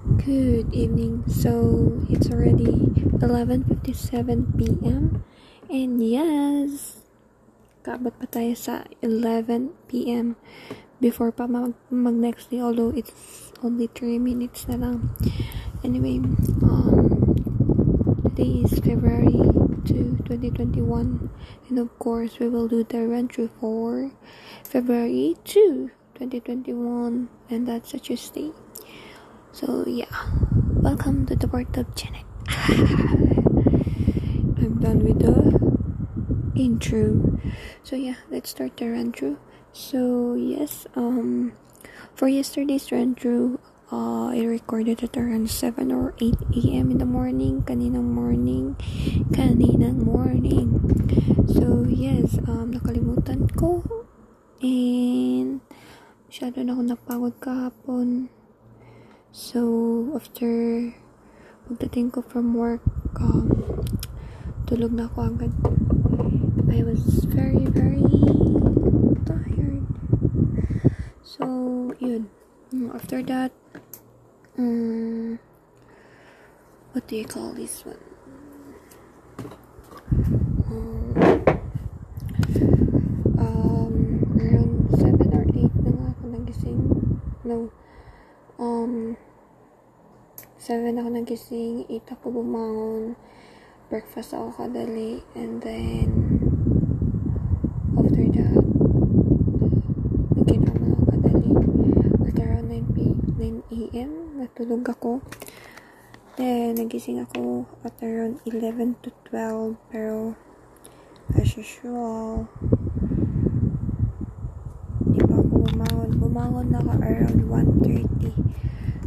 Good evening. So it's already 11:57 p.m. and yes, kaabot pa tayo sa 11 p.m. before pa mag, mag next day although it's only 3 minutes na lang. Anyway, um today is February 2, 2021 and of course we will do the run through for February 2, 2021 and that's a Tuesday. So yeah, welcome to the world of Janet. I'm done with the intro. So yeah, let's start the run through. So yes, um, for yesterday's run through, uh, I recorded at around 7 or 8 a.m. in the morning, kaninang morning, kaninang morning. So yes, um, nakalimutan ko and masyado na ako napagod kahapon. So, after pagdating ko from work, um, tulog na ako agad. I was very, very tired. So, yun. After that, um, what do you call this one? Um, um, around 7 or 8 na nga ako nagising. No. Um, 7 ako nagising, 8 ako bumangon, breakfast ako kadali, and then, after that, nagkita ako kadali. At around 9, p 9 a.m., natulog ako. Then, nagising ako at around 11 to 12, pero, as usual, di pa ako bumangon. Bumangon na ako 1.30.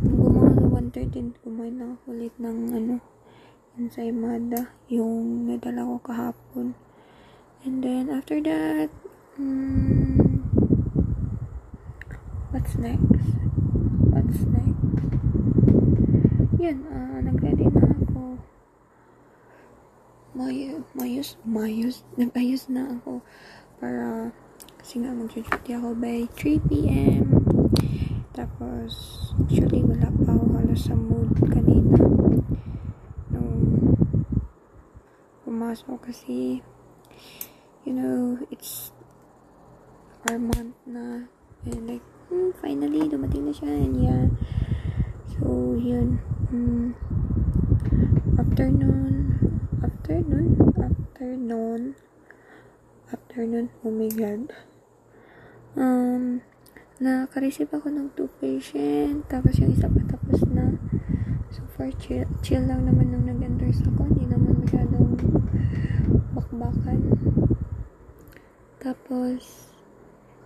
Nung bumangon sa 1.30, kumain na ako ulit ng ano, ensaymada, yung nadala ko kahapon. And then, after that, hmm, what's next? What's next? Yun, ah, nag-ready na ako. May, mayos, mayos, nag-ayos na ako para kasi nga mag-duty ako by 3 p.m. Tapos, actually, wala pa ako halos sa mood kanina. Nung pumasok kasi, you know, it's our month na. And like, hmm, finally, dumating na siya. And yeah. So, yun. Hmm. Afternoon. Afternoon. Afternoon. Afternoon. Oh my God. Um, naka-receive ako ng two patient, tapos yung isa pa tapos na. So far, chill, chill lang naman nung nag-endorse ako. Hindi naman masyadong bakbakan. Tapos,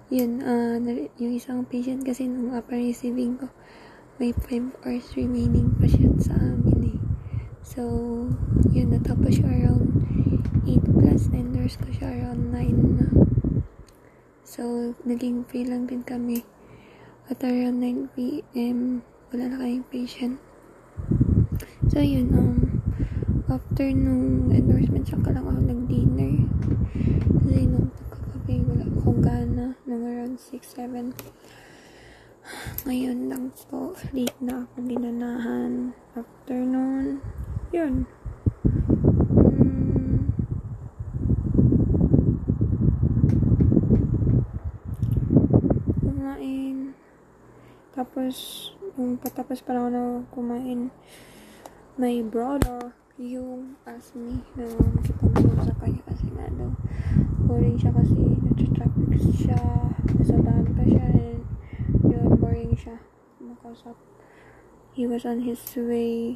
yun, uh, yung isang patient kasi nung upper receiving ko, may 5 hours remaining pa siya sa amin eh. So, yun, natapos siya around 8 plus, na-endorse ko siya around 9 na. So, naging free lang din kami. At around 9 p.m., wala na kayong patient. So, yun, um, after nung endorsement, saka lang ako nag-dinner. Kasi nung pagkakape, wala akong gana. Nung around 6, 7. Ngayon lang po, late na ako ginanahan. Afternoon, yun. Mm, kumain. Tapos, nung patapos pa lang ako kumain, my brother, yung ask me na makipag sa kanya kasi nga daw, boring siya kasi nag-traffic siya, nasa daan pa siya, and yun, boring siya. Makausap. He was on his way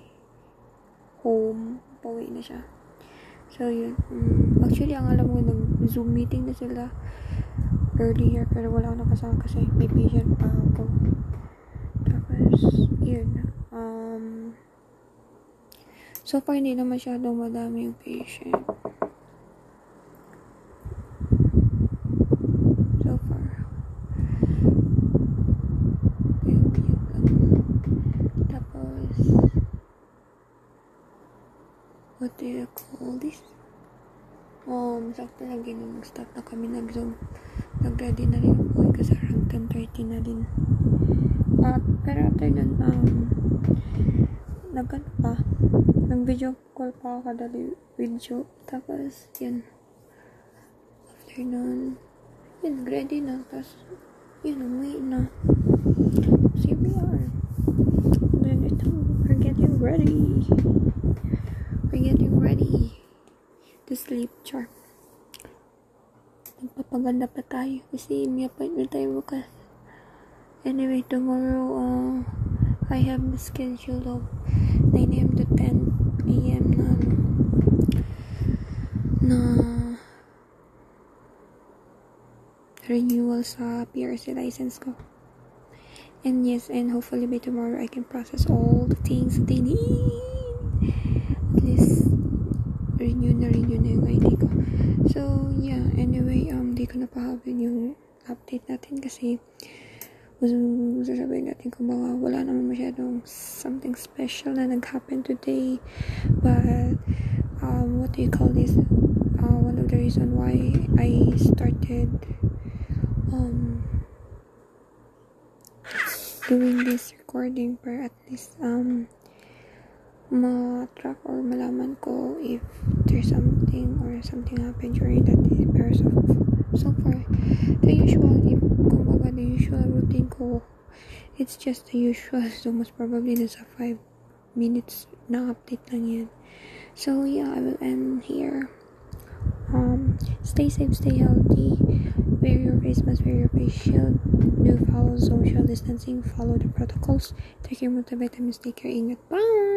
home. Pauwi na siya. So, yun. Um, actually, ang alam ko, nag-zoom meeting na sila earlier, pero wala akong nakasama kasi may patient pa ako. Tapos, yun. Um, so far, hindi na masyadong madami yung patient. So far. Yun, yun lang. Tapos, what do you call this? Um, sakto lang ganun, nag-start na kami nag-zoom. Nag-ready na rin po kasi around 10.30 na din. At, pero after nun, um, nag ano pa, nag video call pa ako kada video. Tapos, yun. After nun, yun, ready na. Tapos, yun, umuwi na. Are. Then, ito, we're getting ready. We're getting ready to sleep, char. Magpapaganda pa tayo kasi may appointment tayo bukas. Anyway, tomorrow, uh, I have the schedule of 9 a.m. to 10 a.m. na na renewal sa PRC license ko. And yes, and hopefully by tomorrow I can process all the things that they need. At least, renew na renew na yung ID ko. So, yeah, anyway, um, di ko na pahabin yung update natin kasi sasabihin natin kung baka wala naman masyadong something special na nag-happen today but um, what do you call this? Uh, one of the reason why I started um, doing this recording for at least um, ma-track or malaman ko if there's something or something happened during that day. Pero so, so far the usual if kumbaga the usual routine it's just the usual. So most probably nasa 5 minutes na update lang yan so yeah I will end here. Um stay safe stay healthy. Wear your face mask wear your face shield. Do follow social distancing follow the protocols. Take your multivitamins take care ingat. Bye